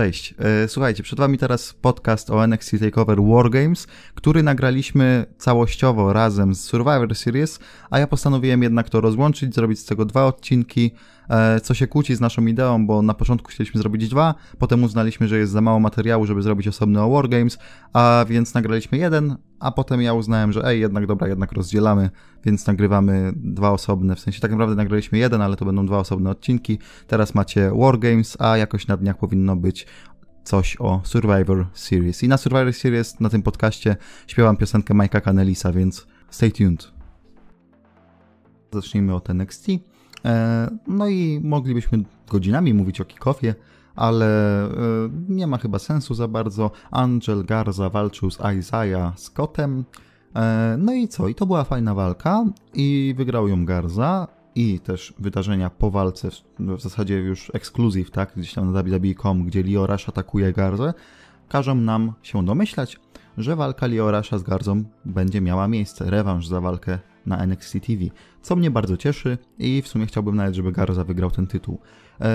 Cześć. E, słuchajcie, przed wami teraz podcast o NXT TakeOver Wargames, który nagraliśmy całościowo razem z Survivor Series, a ja postanowiłem jednak to rozłączyć, zrobić z tego dwa odcinki, e, co się kłóci z naszą ideą, bo na początku chcieliśmy zrobić dwa, potem uznaliśmy, że jest za mało materiału, żeby zrobić osobny o Wargames, a więc nagraliśmy jeden, a potem ja uznałem, że ej, jednak dobra, jednak rozdzielamy, więc nagrywamy dwa osobne, w sensie tak naprawdę nagraliśmy jeden, ale to będą dwa osobne odcinki. Teraz macie Wargames, a jakoś na dniach powinno być coś o Survivor Series. I na Survivor Series na tym podcaście śpiewam piosenkę Mike'a Canelisa, więc stay tuned. Zacznijmy od NXT. E, no i moglibyśmy godzinami mówić o kickoffie, ale e, nie ma chyba sensu za bardzo. Angel Garza walczył z Isaiah Scottem. E, no i co? I to była fajna walka i wygrał ją Garza i też wydarzenia po walce, w zasadzie już ekskluzyw, tak, gdzieś tam na WWE.com, gdzie Liorash atakuje Garzę, każą nam się domyślać, że walka Liorasza z Garzą będzie miała miejsce, rewanż za walkę na NXT TV, co mnie bardzo cieszy i w sumie chciałbym nawet, żeby Garza wygrał ten tytuł. Eee,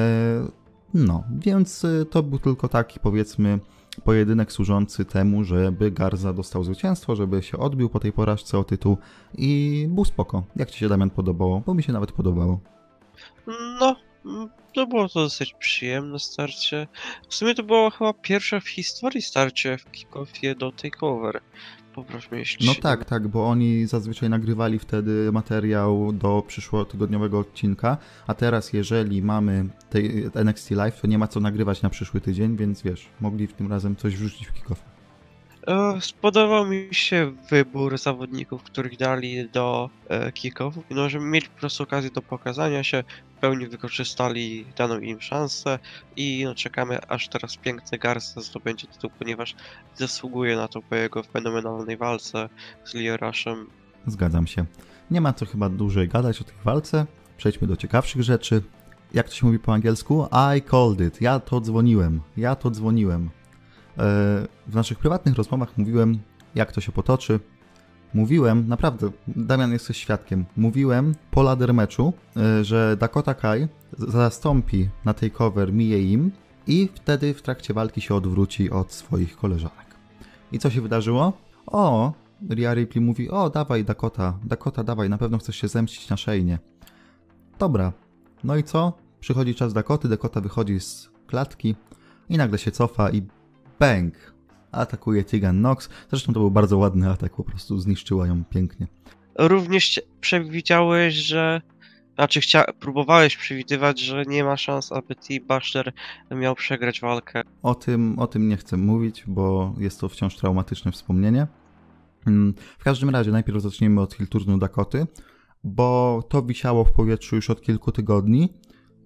no, więc y, to był tylko taki, powiedzmy, pojedynek służący temu, żeby Garza dostał zwycięstwo, żeby się odbił po tej porażce o tytuł i był spoko. Jak Ci się, Damian, podobało? Bo mi się nawet podobało. No, to było to dosyć przyjemne starcie. W sumie to było chyba pierwsze w historii starcie w kickoffie do takeover. Poprośmy jeśli No tak, tak, bo oni zazwyczaj nagrywali wtedy materiał do przyszłotygodniowego odcinka, a teraz jeżeli mamy tej NXT Live, to nie ma co nagrywać na przyszły tydzień, więc wiesz, mogli w tym razem coś wrzucić w kickoff. E, spodobał mi się wybór zawodników, których dali do e, kickoffu, no, żeby mieli po prostu okazję do pokazania się, w pełni wykorzystali daną im szansę i no, czekamy aż teraz piękny Garza zdobędzie tytuł, ponieważ zasługuje na to po jego fenomenalnej walce z Lioraszem. Zgadzam się. Nie ma co chyba dłużej gadać o tej walce. Przejdźmy do ciekawszych rzeczy. Jak to się mówi po angielsku? I called it. Ja to dzwoniłem. Ja to dzwoniłem. W naszych prywatnych rozmowach mówiłem, jak to się potoczy. Mówiłem, naprawdę, Damian jesteś świadkiem, mówiłem po ladder meczu, e, że Dakota Kai zastąpi na takeover Mie Im i wtedy w trakcie walki się odwróci od swoich koleżanek. I co się wydarzyło? O, Rhea Ripley mówi, o dawaj Dakota, Dakota dawaj, na pewno chcesz się zemścić na Szejnie. Dobra, no i co? Przychodzi czas Dakoty, Dakota wychodzi z klatki i nagle się cofa i bang! Atakuje Tegan Nox. Zresztą to był bardzo ładny atak, po prostu zniszczyła ją pięknie. Również przewidziałeś, że znaczy, chcia... próbowałeś przewidywać, że nie ma szans, aby T-Basher miał przegrać walkę. O tym, o tym nie chcę mówić, bo jest to wciąż traumatyczne wspomnienie. Mm, w każdym razie, najpierw zacznijmy od Hilturnu Dakoty, bo to wisiało w powietrzu już od kilku tygodni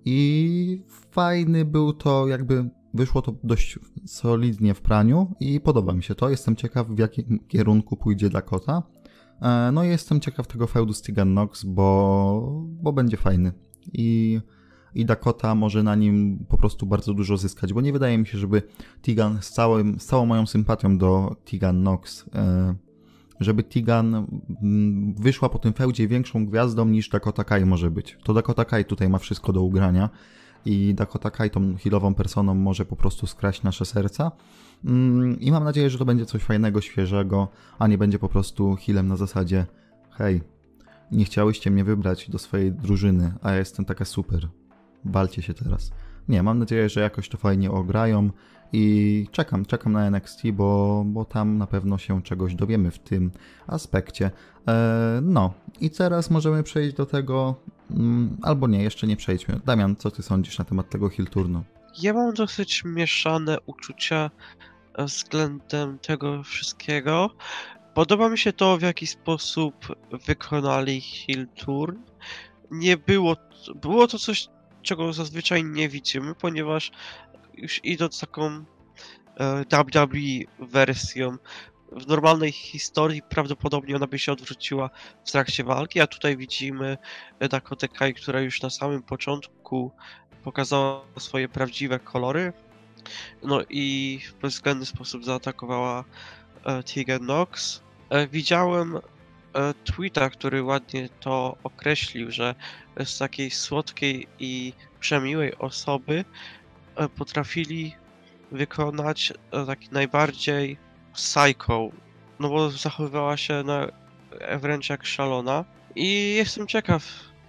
i fajny był to jakby Wyszło to dość solidnie w praniu i podoba mi się to. Jestem ciekaw, w jakim kierunku pójdzie Dakota. E, no i jestem ciekaw tego feudu z Tegan Nox, bo, bo będzie fajny. I, I Dakota może na nim po prostu bardzo dużo zyskać, bo nie wydaje mi się, żeby Tegan z, całym, z całą moją sympatią do Tegan Nox, e, żeby Tegan mm, wyszła po tym feudzie większą gwiazdą niż Dakota Kai może być. To Dakota Kai tutaj ma wszystko do ugrania i Dakota Kai tą healową personą może po prostu skraść nasze serca. Mm, I mam nadzieję, że to będzie coś fajnego, świeżego, a nie będzie po prostu healem na zasadzie hej, nie chciałyście mnie wybrać do swojej drużyny, a ja jestem taka super. Walcie się teraz. Nie, mam nadzieję, że jakoś to fajnie ograją i czekam, czekam na NXT, bo, bo tam na pewno się czegoś dowiemy w tym aspekcie. Eee, no i teraz możemy przejść do tego, albo nie, jeszcze nie przejdźmy. Damian, co ty sądzisz na temat tego Hill Turnu? Ja mam dosyć mieszane uczucia względem tego wszystkiego. Podoba mi się to, w jaki sposób wykonali Hill Turn. Nie było, było to coś, czego zazwyczaj nie widzimy, ponieważ już idąc taką e, WWE wersją, w normalnej historii prawdopodobnie ona by się odwróciła w trakcie walki, a tutaj widzimy Dakota Kai, która już na samym początku pokazała swoje prawdziwe kolory. No i w bezwzględny sposób zaatakowała e, Tegan Nox. E, widziałem e, tweeta, który ładnie to określił, że z takiej słodkiej i przemiłej osoby E, potrafili wykonać e, taki najbardziej psycho, no bo zachowywała się na, wręcz jak szalona i jestem ciekaw,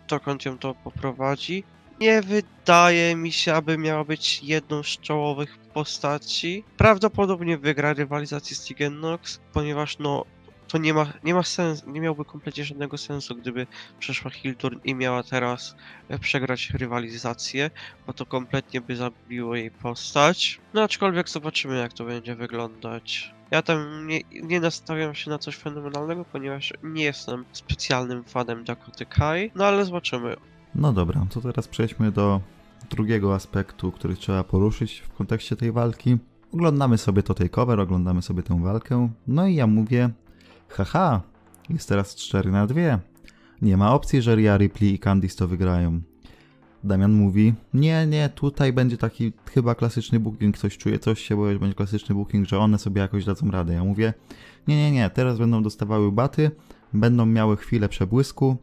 dokąd ją to poprowadzi. Nie wydaje mi się, aby miała być jedną z czołowych postaci. Prawdopodobnie wygra rywalizację z Tegan Nox, ponieważ no to nie ma, nie ma sensu, nie miałby kompletnie żadnego sensu, gdyby przeszła Hilturn i miała teraz e, przegrać rywalizację, bo to kompletnie by zabiło jej postać. No aczkolwiek zobaczymy jak to będzie wyglądać. Ja tam nie, nie nastawiam się na coś fenomenalnego, ponieważ nie jestem specjalnym fanem Dakoty Kai, no ale zobaczymy. No dobra, to teraz przejdźmy do drugiego aspektu, który trzeba poruszyć w kontekście tej walki. Oglądamy sobie to tej cover, oglądamy sobie tę walkę, no i ja mówię, haha, jest teraz 4 na 2. Nie ma opcji, że Ria Ripley i Candice to wygrają. Damian mówi, nie, nie, tutaj będzie taki chyba klasyczny booking, coś czuję, coś się boję, będzie klasyczny booking, że one sobie jakoś dadzą radę. Ja mówię, nie, nie, nie, teraz będą dostawały baty, będą miały chwilę przebłysku,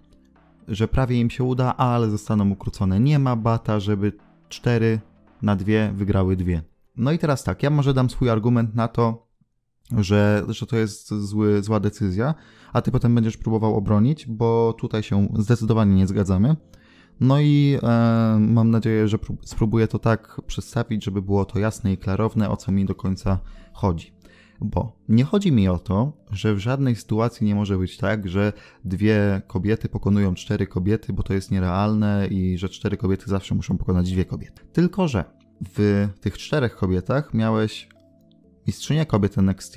że prawie im się uda, ale zostaną ukrócone. Nie ma bata, żeby 4 na 2 wygrały dwie. No i teraz tak, ja może dam swój argument na to, że, że to jest zły, zła decyzja, a ty potem będziesz próbował obronić, bo tutaj się zdecydowanie nie zgadzamy. No i e, mam nadzieję, że spróbuję to tak przedstawić, żeby było to jasne i klarowne, o co mi do końca chodzi. Bo nie chodzi mi o to, że w żadnej sytuacji nie może być tak, że dwie kobiety pokonują cztery kobiety, bo to jest nierealne i że cztery kobiety zawsze muszą pokonać dwie kobiety. Tylko, że w tych czterech kobietach miałeś mistrzynię kobiet NXT,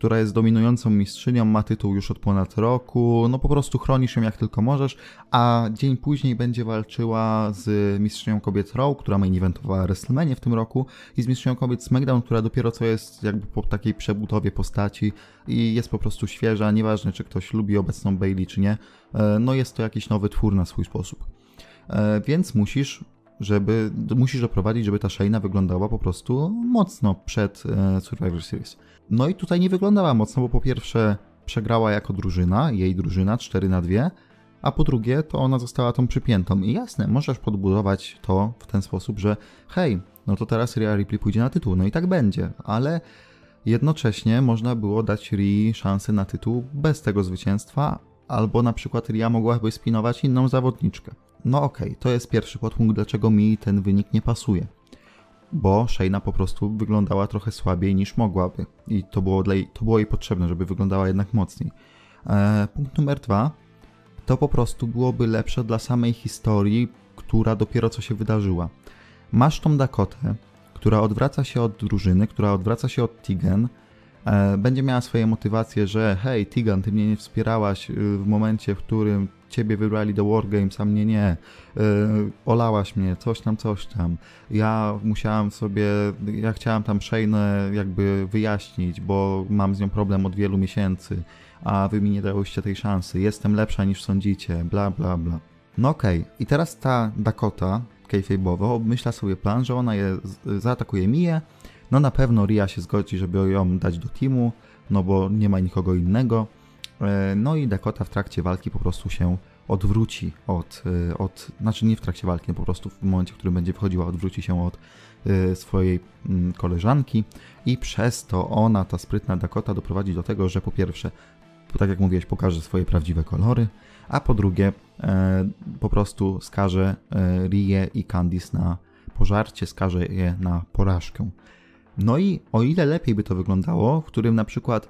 która jest dominującą mistrzynią, ma tytuł już od ponad roku, no po prostu chronisz ją jak tylko możesz, a dzień później będzie walczyła z mistrzynią kobiet Raw, która main eventowała WrestleMania w tym roku i z mistrzynią kobiet SmackDown, która dopiero co jest jakby po takiej przebudowie postaci i jest po prostu świeża, nieważne czy ktoś lubi obecną Bailey czy nie, e, no jest to jakiś nowy twór na swój sposób. E, więc musisz żeby, musisz doprowadzić, żeby ta Shayna wyglądała po prostu mocno przed e, Survivor Series. No i tutaj nie wyglądała mocno, bo po pierwsze przegrała jako drużyna, jej drużyna 4 na 2, a po drugie to ona została tą przypiętą. I jasne, możesz podbudować to w ten sposób, że hej, no to teraz Rhea Ripley pójdzie na tytuł, no i tak będzie, ale jednocześnie można było dać Rii szansę na tytuł bez tego zwycięstwa, albo na przykład Ria mogłaby spinować inną zawodniczkę. No okej, okay, to jest pierwszy podpunkt, dlaczego mi ten wynik nie pasuje. Bo Shayna po prostu wyglądała trochę słabiej niż mogłaby. I to było, dla jej, to było jej potrzebne, żeby wyglądała jednak mocniej. E, punkt numer dwa. To po prostu byłoby lepsze dla samej historii, która dopiero co się wydarzyła. Masz tą Dakotę, która odwraca się od drużyny, która odwraca się od Tigen, będzie miała swoje motywacje, że hej, Tigan, ty mnie nie wspierałaś y, w momencie, w którym ciebie wybrali do Wargames, a mnie nie. Yy, olałaś mnie, coś tam, coś tam. Ja musiałam sobie, ja chciałam tam Shane jakby wyjaśnić, bo mam z nią problem od wielu miesięcy, a wy mi nie dałyście tej szansy. Jestem lepsza niż sądzicie, bla, bla, bla. No okej, okay. i teraz ta Dakota, kayfabe'owo, obmyśla sobie plan, że ona je zaatakuje Mię, no na pewno Ria się zgodzi, żeby ją dać do teamu, no bo nie ma nikogo innego. E, no i Dakota w trakcie walki po prostu się odwróci od, e, od znaczy nie w trakcie walki, no po prostu w momencie, w którym będzie wychodziła, odwróci się od e, swojej mm, koleżanki i przez to ona, ta sprytna Dakota doprowadzi do tego, że po pierwsze, tak jak mówiłeś, pokaże swoje prawdziwe kolory, a po drugie po prostu skaże Rie i Candice na pożarcie, skaże je na porażkę. No i o ile lepiej by to wyglądało, w którym na przykład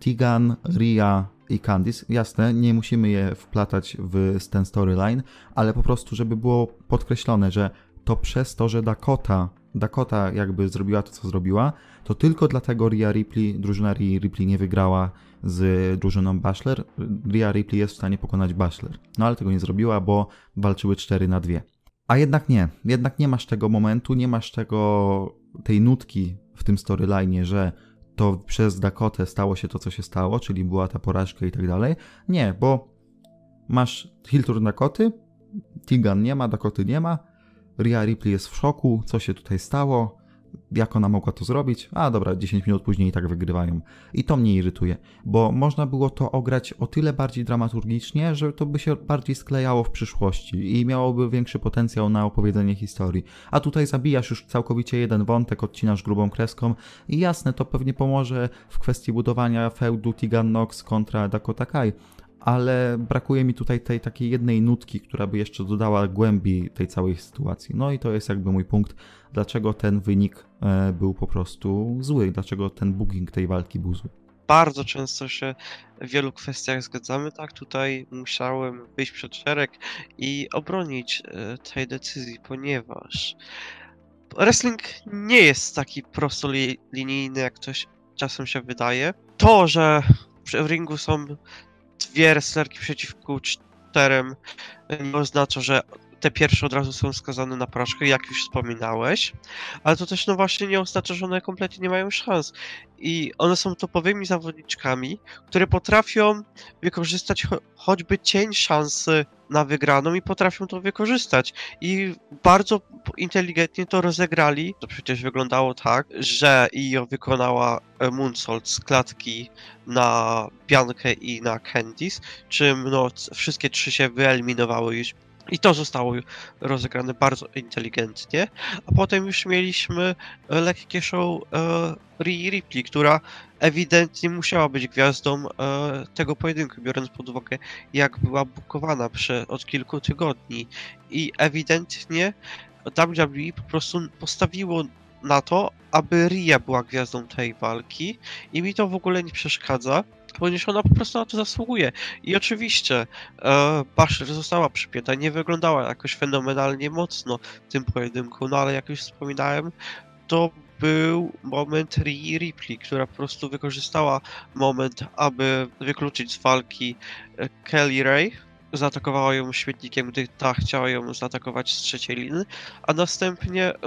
Tigan, Ria i Candice. Jasne, nie musimy je wplatać w ten storyline, ale po prostu, żeby było podkreślone, że to przez to, że Dakota, Dakota jakby zrobiła to, co zrobiła, to tylko dlatego Ria Ripley, drużyna Ria Ripley nie wygrała z drużyną Bachelor. Ria Ripley jest w stanie pokonać Bachelor. No ale tego nie zrobiła, bo walczyły 4 na 2. A jednak nie, jednak nie masz tego momentu, nie masz tego, tej nutki w tym storyline, że to przez Dakotę stało się to, co się stało, czyli była ta porażka i tak dalej. Nie, bo masz Hiltur Dakoty, Tigan nie ma, Dakoty nie ma, Ria Ripley jest w szoku, co się tutaj stało, jak ona mogła to zrobić? A dobra, 10 minut później i tak wygrywają. I to mnie irytuje, bo można było to ograć o tyle bardziej dramaturgicznie, że to by się bardziej sklejało w przyszłości i miałoby większy potencjał na opowiedzenie historii. A tutaj zabijasz już całkowicie jeden wątek, odcinasz grubą kreską i jasne, to pewnie pomoże w kwestii budowania feudu Tigan Nox kontra Dakota Kai, ale brakuje mi tutaj tej takiej jednej nutki, która by jeszcze dodała głębi tej całej sytuacji. No i to jest jakby mój punkt, dlaczego ten wynik e, był po prostu zły, dlaczego ten booking tej walki był zły. Bardzo często się w wielu kwestiach zgadzamy, tak? Tutaj musiałem wyjść przed szereg i obronić e, tej decyzji, ponieważ wrestling nie jest taki prostolinijny, jak to czasem się wydaje. To, że w ringu są dwie wrestlerki przeciwko czterem nie oznacza, że te pierwsze od razu są skazane na porażkę, jak już wspominałeś, ale to też no właśnie nie oznacza, że one kompletnie nie mają szans. I one są topowymi zawodniczkami, które potrafią wykorzystać cho choćby cień szansy na wygraną i potrafią to wykorzystać. I bardzo inteligentnie to rozegrali. To przecież wyglądało tak, że Io wykonała e, moonsault z klatki na Biankę i na Candice, czym no, wszystkie trzy się wyeliminowały już i to zostało rozegrane bardzo inteligentnie. A potem już mieliśmy e, lekkie show e, Rhea Ripley, która ewidentnie musiała być gwiazdą e, tego pojedynku, biorąc pod uwagę, jak była bukowana od kilku tygodni. I ewidentnie WWE po prostu postawiło na to, aby Ria była gwiazdą tej walki i mi to w ogóle nie przeszkadza, ponieważ ona po prostu na to zasługuje. I oczywiście e, Basher została przypięta, nie wyglądała jakoś fenomenalnie mocno w tym pojedynku, no ale jak już wspominałem, to był moment Rhea Ripley, która po prostu wykorzystała moment, aby wykluczyć z walki e, Kelly Ray, zaatakowała ją śmietnikiem, gdy ta chciała ją zaatakować z trzeciej liny, a następnie e,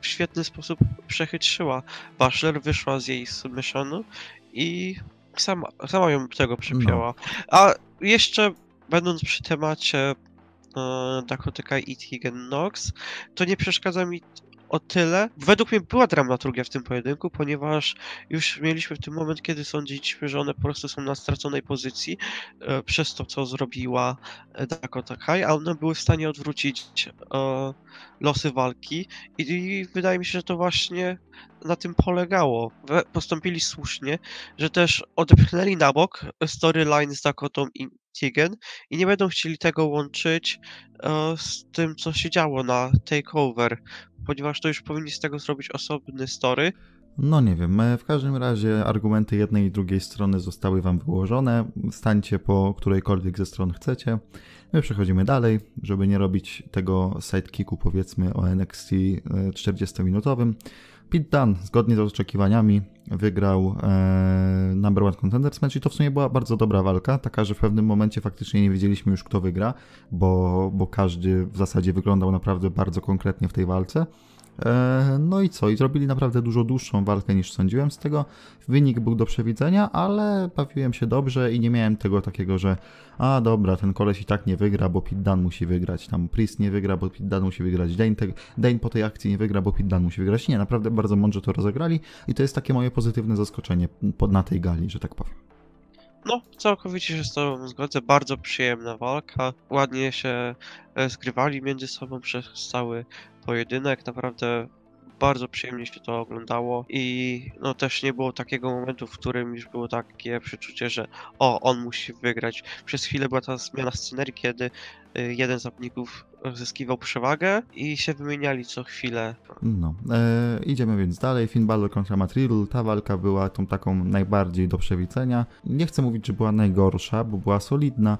w świetny sposób przechytrzyła Baszler, wyszła z jej submissionu i sama, sama ją tego przypięła. No. A jeszcze będąc przy temacie e, Dakota Kai i Tegan Nox, to nie przeszkadza mi o tyle. Według mnie była dramaturgia w tym pojedynku, ponieważ już mieliśmy w tym moment, kiedy sądziliśmy, że one po prostu są na straconej pozycji e, przez to, co zrobiła e, Dakota Kai, a one były w stanie odwrócić e, losy walki i, i wydaje mi się, że to właśnie na tym polegało. Postąpili słusznie, że też odepchnęli na bok storyline z Dakotą i Tigen i nie będą chcieli tego łączyć e, z tym, co się działo na Takeover, ponieważ to już powinni z tego zrobić osobny story. No nie wiem, e, w każdym razie argumenty jednej i drugiej strony zostały wam wyłożone. Stańcie po którejkolwiek ze stron chcecie. My przechodzimy dalej, żeby nie robić tego sidekicku powiedzmy o NXT 40-minutowym. Pete Dunne, zgodnie z oczekiwaniami, wygrał e, Number One Contenders match i to w sumie była bardzo dobra walka, taka, że w pewnym momencie faktycznie nie wiedzieliśmy już kto wygra, bo, bo każdy w zasadzie wyglądał naprawdę bardzo konkretnie w tej walce. E, no i co? I zrobili naprawdę dużo dłuższą walkę niż sądziłem z tego. Wynik był do przewidzenia, ale bawiłem się dobrze i nie miałem tego takiego, że a dobra, ten koleś i tak nie wygra, bo Pit Dan musi wygrać. Tam Priest nie wygra, bo Pit Dan musi wygrać. Dane, te, Dane po tej akcji nie wygra, bo Pit Dan musi wygrać. Nie, naprawdę bardzo mądrze to rozegrali i to jest takie moje pozytywne zaskoczenie na tej gali, że tak powiem. No, całkowicie się z Tobą zgodzę. Bardzo przyjemna walka. Ładnie się e, zgrywali między sobą przez cały pojedynek. Naprawdę bardzo przyjemnie się to oglądało i no też nie było takiego momentu, w którym już było takie przeczucie, że o, on musi wygrać. Przez chwilę była ta zmiana scenerii, kiedy y, jeden z zawodników zyskiwał przewagę i się wymieniali co chwilę. No, e, idziemy więc dalej. Finn Balor kontra Matt Riddle. Ta walka była tą taką najbardziej do przewidzenia. Nie chcę mówić, że była najgorsza, bo była solidna,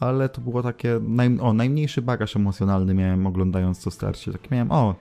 ale to było takie, naj, o, najmniejszy bagaż emocjonalny miałem oglądając to starcie. Tak miałem, o,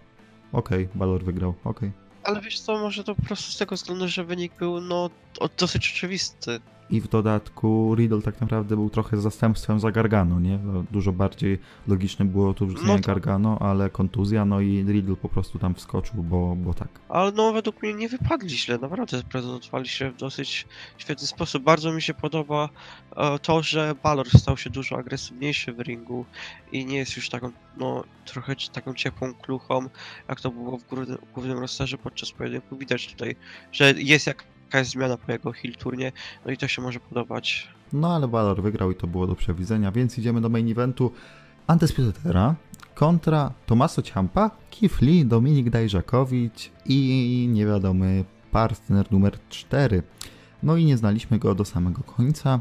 okej, okay, Balor wygrał, okej. Okay. Ale wiesz co, może to po prostu z tego względu, że wynik był, no, dosyć oczywisty. I w dodatku Riddle tak naprawdę był trochę zastępstwem za Gargano, nie? Dużo bardziej logiczne było tu wrzucenie No tak. Gargano, ale kontuzja, no i Riddle po prostu tam wskoczył, bo, bo tak. Ale no według mnie nie wypadli źle, naprawdę prezentowali się w dosyć świetny sposób. Bardzo mi się podoba e, to, że Balor stał się dużo agresywniejszy w ringu i nie jest już taką, no trochę taką ciepłą kluchą, jak to było w głównym, rosterze podczas pojedynku. Widać tutaj, że jest jakaś zmiana po jego heel turnie, no i to się może podobać. No ale Balor wygrał i to było do przewidzenia, więc idziemy do main eventu Undisputed Era kontra Tomaso Ciampa, Keith Lee, Dominik Dajrzakowicz i niewiadomy partner numer 4. No i nie znaliśmy go do samego końca.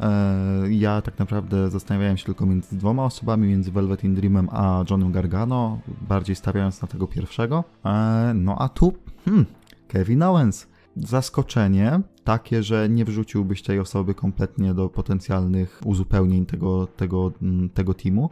Eee, Ja tak naprawdę zastanawiałem się tylko między dwoma osobami, między Velvet in Dreamem a Johnem Gargano, bardziej stawiając na tego pierwszego. Eee, No a tu, hmm, Kevin Owens. Zaskoczenie takie, że nie wrzuciłbyś tej osoby kompletnie do potencjalnych uzupełnień tego, tego, mm, tego teamu.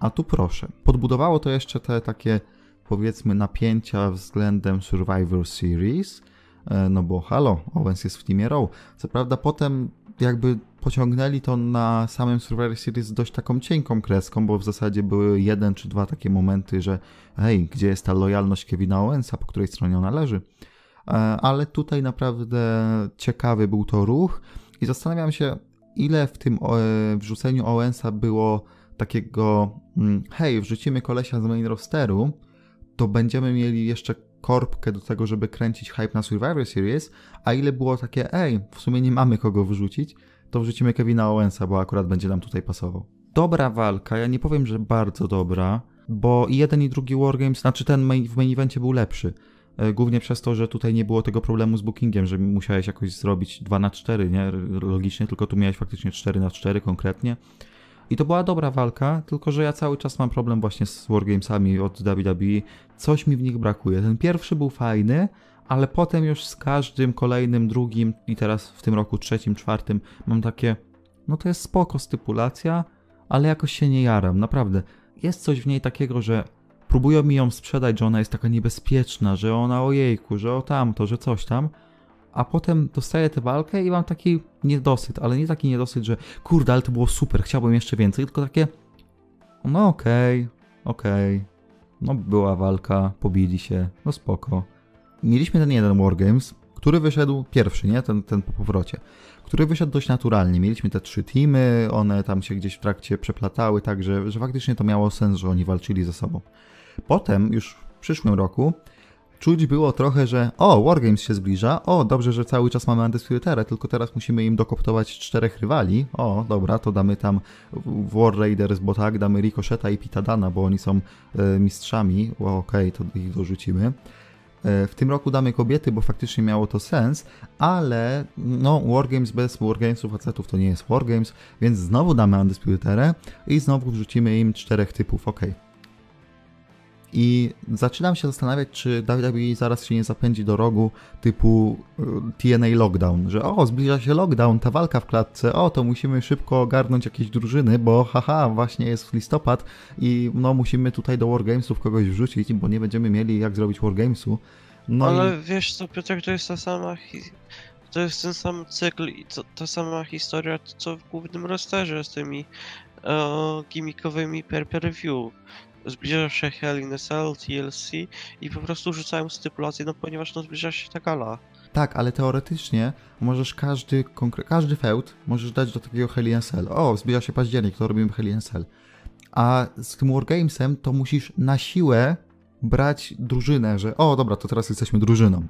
A tu proszę. Podbudowało to jeszcze te takie, powiedzmy, napięcia względem Survivor Series. E, No bo halo, Owens jest w teamie Raw. Co prawda potem jakby pociągnęli to na samym Survivor Series dość taką cienką kreską, bo w zasadzie były jeden czy dwa takie momenty, że hej, gdzie jest ta lojalność Kevina Owensa, po której stronie ona leży. E, Ale tutaj naprawdę ciekawy był to ruch i zastanawiam się, ile w tym e, wrzuceniu Owensa było takiego mm, hej, wrzucimy kolesia z main rosteru, to będziemy mieli jeszcze korbkę do tego, żeby kręcić hype na Survivor Series, a ile było takie, ej, w sumie nie mamy kogo wrzucić, to wrzucimy Kevina Owensa, bo akurat będzie nam tutaj pasował. Dobra walka, ja nie powiem, że bardzo dobra, bo i jeden i drugi Wargames, znaczy ten w main evencie był lepszy. E, Głównie przez to, że tutaj nie było tego problemu z bookingiem, że musiałeś jakoś zrobić 2 na 4, nie? Logicznie, tylko tu miałeś faktycznie 4 na 4 konkretnie. I to była dobra walka, tylko że ja cały czas mam problem właśnie z Wargamesami od WWE. Coś mi w nich brakuje. Ten pierwszy był fajny, ale potem już z każdym kolejnym, drugim i teraz w tym roku trzecim, czwartym mam takie, no to jest spoko stypulacja, ale jakoś się nie jaram, naprawdę. Jest coś w niej takiego, że próbują mi ją sprzedać, że ona jest taka niebezpieczna, że ona ojejku, że o tamto, że coś tam, a potem dostaję tę walkę i mam taki niedosyt, ale nie taki niedosyt, że kurde, ale to było super, chciałbym jeszcze więcej, tylko takie no okej, okej, no była walka, pobili się, no spoko. Mieliśmy ten jeden Wargames, który wyszedł pierwszy, nie? Ten, ten po powrocie, który wyszedł dość naturalnie. Mieliśmy te trzy teamy, one tam się gdzieś w trakcie przeplatały, tak, że, że faktycznie to miało sens, że oni walczyli ze sobą. Potem, już w przyszłym roku, czuć było trochę, że o, Wargames się zbliża, o, dobrze, że cały czas mamy Undisputed tylko teraz musimy im dokoptować czterech rywali, o, dobra, to damy tam War Raiders, bo tak, damy Ricocheta i Pitadana, bo oni są e, mistrzami, okej, to ich dorzucimy. E, W tym roku damy kobiety, bo faktycznie miało to sens, ale no Wargames bez Wargamesów facetów to nie jest Wargames, więc znowu damy Undisputed i znowu wrzucimy im czterech typów, okej. I zaczynam się zastanawiać, czy WWE zaraz się nie zapędzi do rogu typu y, TNA Lockdown, że o, zbliża się lockdown, ta walka w klatce, o, to musimy szybko ogarnąć jakieś drużyny, bo haha, właśnie jest listopad i no musimy tutaj do Wargamesów kogoś wrzucić, bo nie będziemy mieli jak zrobić Wargamesu. No Ale i wiesz co, Piotr, to jest ta sama to jest ten sam cykl i to, ta sama historia, co w głównym rosterze z tymi e, gimmickowymi per, per view. Zbliża się Hell in a Cell, TLC i po prostu rzucają stypulacje, no ponieważ no zbliża się ta gala. tak, ale teoretycznie możesz każdy, każdy feud możesz dać do takiego Hell in a Cell. O, zbliża się październik, to robimy Hell in a Cell. A z tym Wargamesem to musisz na siłę brać drużynę, że o, dobra, to teraz jesteśmy drużyną.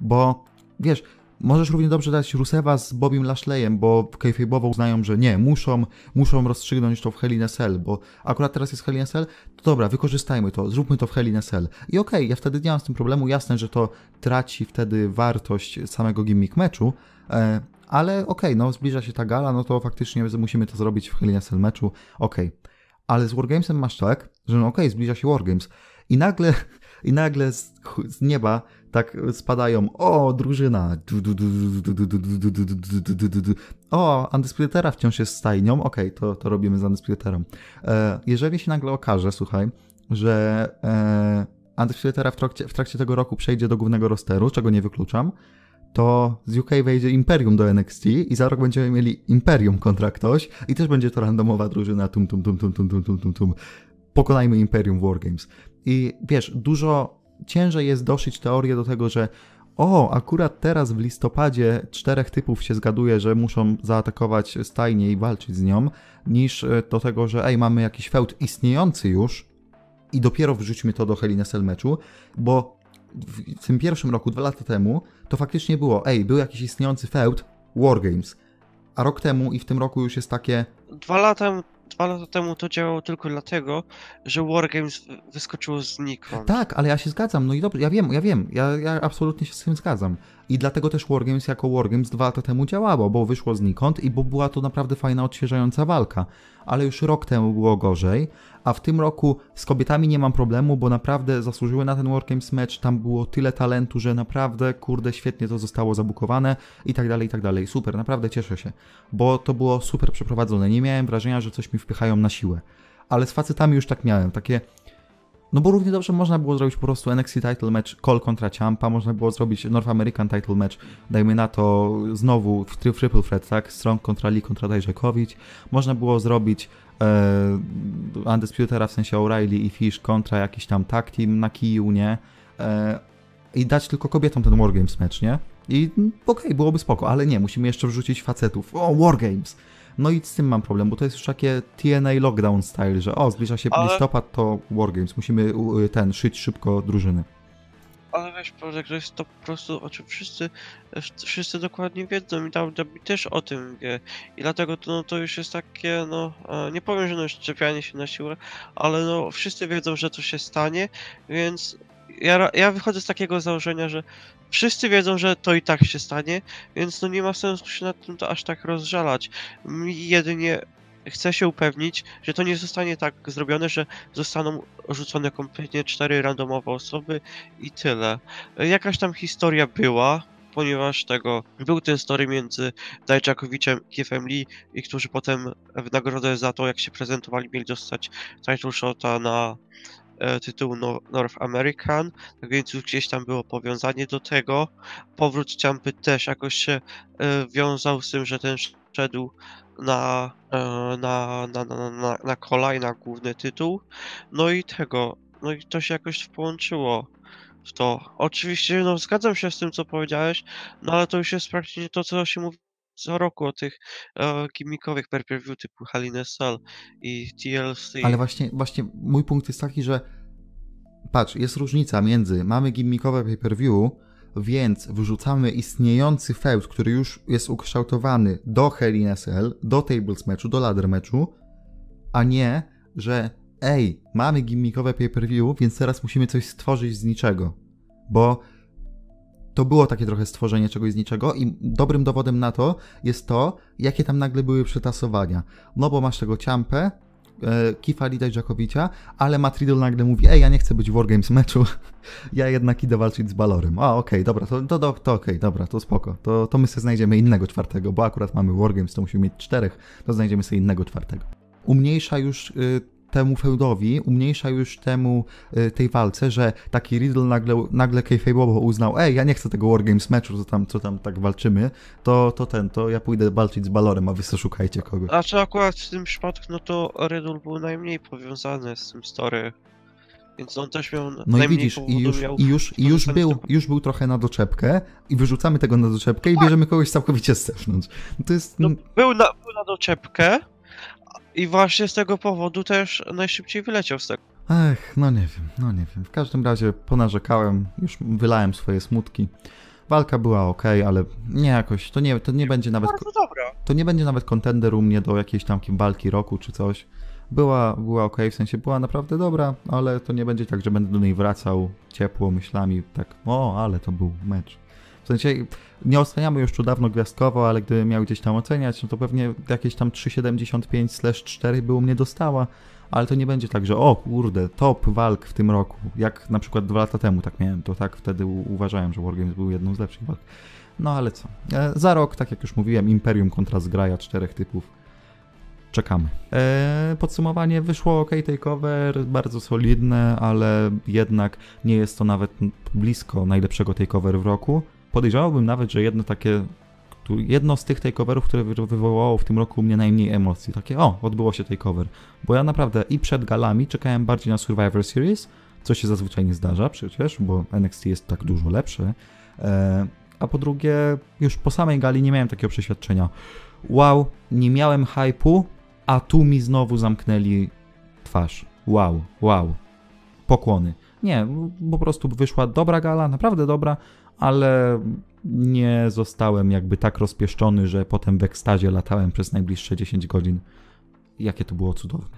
Bo, wiesz, możesz równie dobrze dać Rusewa z Bobim Lashleyem, bo kayfabe'owo uznają, że nie, muszą, muszą rozstrzygnąć to w Hell in a Cell, bo akurat teraz jest Hell in a Cell, to dobra, wykorzystajmy to, zróbmy to w Hell in a Cell. I okej, ja wtedy nie mam z tym problemu, jasne, że to traci wtedy wartość samego gimmick meczu, e, ale okej, no zbliża się ta gala, no to faktycznie musimy to zrobić w Hell in a Cell meczu, okej. Ale z Wargamesem masz tak, że no okej, zbliża się Wargames i nagle, i nagle z nieba tak spadają, o, drużyna, o, Undisputedera wciąż jest stajnią, okej, to, to robimy z. E, jeżeli się nagle okaże, słuchaj, że e, w trakcie, w trakcie tego roku przejdzie do głównego rosteru, czego nie wykluczam, to z UK wejdzie Imperium do NXT i za rok będziemy mieli Imperium kontra ktoś i też będzie to randomowa drużyna tum tum tum tum tum tum tum tum tum. Pokonajmy Imperium Wargames. I wiesz, dużo ciężej jest doszyć teorię do tego, że o, akurat teraz w listopadzie czterech typów się zgaduje, że muszą zaatakować stajnię i walczyć z nią, niż e, do tego, że ej, mamy jakiś feud istniejący już i dopiero wrzućmy to do a Cell meczu, bo w tym pierwszym roku, dwa lata temu, to faktycznie było, ej, był jakiś istniejący feud, Wargames, a rok temu i w tym roku już jest takie... Dwa lata, dwa lata temu to działało tylko dlatego, że Wargames wyskoczyło znikąd. Tak, ale ja się zgadzam, no i dobrze, ja wiem, ja wiem, ja, ja absolutnie się z tym zgadzam. I dlatego też Wargames jako Wargames dwa lata temu działało, bo wyszło znikąd i bo była to naprawdę fajna, odświeżająca walka. Ale już rok temu było gorzej, a w tym roku z kobietami nie mam problemu, bo naprawdę zasłużyły na ten Wargames match, tam było tyle talentu, że naprawdę, kurde, świetnie to zostało zabukowane i tak dalej, i tak dalej. Super, naprawdę cieszę się, bo to było super przeprowadzone. Nie miałem wrażenia, że coś mi wpychają na siłę. Ale z facetami już tak miałem, takie no bo równie dobrze można było zrobić po prostu NXT title match Cole kontra Ciampa, można było zrobić North American title match, dajmy na to znowu w triple threat, tak? Strong kontra Lee kontra Dajrzakowicz. Można było zrobić e, Undisputera, w sensie O'Reilly i Fish kontra jakiś tam tag team na kiju, nie? E, I dać tylko kobietom ten Wargames match, nie? I okej, okay, byłoby spoko, ale nie, musimy jeszcze wrzucić facetów. O, Wargames! No i z tym mam problem, bo to jest już takie TNA lockdown style, że o, zbliża się Ale... listopad, to Wargames, musimy ten, szyć szybko drużyny. Ale wiesz, że jest to po prostu, o czym wszyscy, wszyscy dokładnie wiedzą i WWE też o tym wie. I dlatego to, no, to już jest takie, no, nie powiem, że no szczepianie się na siłę, ale no wszyscy wiedzą, że to się stanie, więc ja, ja wychodzę z takiego założenia, że wszyscy wiedzą, że to i tak się stanie, więc no nie ma sensu się nad tym to aż tak rozżalać. Jedynie chcę się upewnić, że to nie zostanie tak zrobione, że zostaną rzucone kompletnie cztery randomowe osoby i tyle. Jakaś tam historia była, ponieważ tego był ten story między Dajczakowiczem i Kiefem Lee, i którzy potem w nagrodę za to, jak się prezentowali, mieli dostać title shota na e, tytuł no, North American, tak więc już gdzieś tam było powiązanie do tego. Powrót Ciampy też jakoś się e, wiązał z tym, że ten szedł na, e, na, na, na, na, na na główny tytuł. No i tego, no i to się jakoś połączyło w to. Oczywiście, no zgadzam się z tym, co powiedziałeś, no ale to już jest praktycznie to, co się mówi co roku o tych e, gimmickowych per-per-view typu a Cell i TLC. Ale właśnie, właśnie mój punkt jest taki, że patrz, jest różnica między mamy gimmickowe pay-per-view, więc wrzucamy istniejący feud, który już jest ukształtowany do Hell in Cell, do tables meczu, do ladder meczu, a nie, że ej, mamy gimmickowe pay-per-view, więc teraz musimy coś stworzyć z niczego. Bo to było takie trochę stworzenie czegoś z niczego i dobrym dowodem na to jest to, jakie tam nagle były przetasowania. No bo masz tego ciampę, e, Kifa Lida Jakowicia, ale Matt Riddle nagle mówi, ej, ja nie chcę być w Wargames meczu, ja jednak idę walczyć z Balorem. A, okej, okay, dobra, to, to, to, to okej, okay, dobra, to spoko. To, to my sobie znajdziemy innego czwartego, bo akurat mamy Wargames, to musimy mieć czterech, to znajdziemy sobie innego czwartego. Umniejsza już y, temu feudowi, umniejsza już temu y, tej walce, że taki Riddle nagle, nagle kayfabe'owo uznał, ej, ja nie chcę tego Wargames meczu, co tam, co tam tak walczymy, to, to ten, to ja pójdę walczyć z Balorem, a wy sobie szukajcie kogoś. A czy akurat w tym przypadku, no to Riddle był najmniej powiązany z tym story. Więc on też miał No i widzisz, i już, i już, i już, był, już był trochę na doczepkę i wyrzucamy tego na doczepkę i tak. bierzemy kogoś całkowicie z zewnątrz. To jest... No, był, na, był na doczepkę, i właśnie z tego powodu też najszybciej wyleciał z tego. Ech, no nie wiem, no nie wiem. W każdym razie ponarzekałem, już wylałem swoje smutki. Walka była ok, ale nie jakoś, to nie, to nie będzie nawet... Bardzo dobra. To nie będzie nawet kontender u mnie do jakiejś tam walki roku czy coś. Była, była ok, w sensie była naprawdę dobra, ale to nie będzie tak, że będę do niej wracał ciepło myślami, tak, o, ale to był mecz. W sensie nie oceniamy już tu dawno gwiazdkowo, ale gdybym miał gdzieś tam oceniać, no to pewnie jakieś tam 3,75/4 by u mnie dostała, ale to nie będzie tak, że o kurde, top walk w tym roku, jak na przykład dwa lata temu tak miałem, to tak wtedy uważałem, że Wargames był jedną z lepszych walk. No ale co, e, za rok, tak jak już mówiłem, Imperium kontra Zgraja czterech typów. Czekamy. Eee, podsumowanie wyszło ok, takeover, bardzo solidne, ale jednak nie jest to nawet blisko najlepszego takeover w roku podejrzewałbym nawet, że jedno takie, jedno z tych takeoverów, które wy- wywołało w tym roku u mnie najmniej emocji. Takie, o, odbyło się takeover. Bo ja naprawdę i przed galami czekałem bardziej na Survivor Series, co się zazwyczaj nie zdarza przecież, bo NXT jest tak dużo lepsze. E, a po drugie, już po samej gali nie miałem takiego przeświadczenia. Wow, nie miałem hypu, a tu mi znowu zamknęli twarz. Wow, wow. Pokłony. Nie, po prostu wyszła dobra gala, naprawdę dobra, ale nie zostałem jakby tak rozpieszczony, że potem w ekstazie latałem przez najbliższe 10 godzin. Jakie to było cudowne.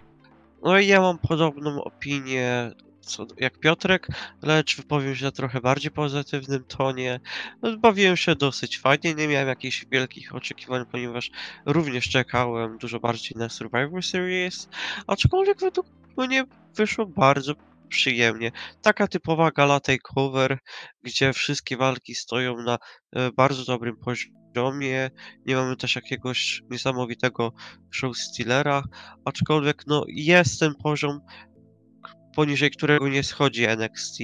No i ja mam podobną opinię co, jak Piotrek, lecz wypowiem się na trochę bardziej pozytywnym tonie. No, Bawiłem się dosyć fajnie, nie miałem jakichś wielkich oczekiwań, ponieważ również czekałem dużo bardziej na Survivor Series, aczkolwiek według mnie wyszło bardzo przyjemnie. Taka typowa gala takeover, gdzie wszystkie walki stoją na e, bardzo dobrym poziomie, nie mamy też jakiegoś niesamowitego show stealera, aczkolwiek no jest ten poziom, poniżej którego nie schodzi NXT.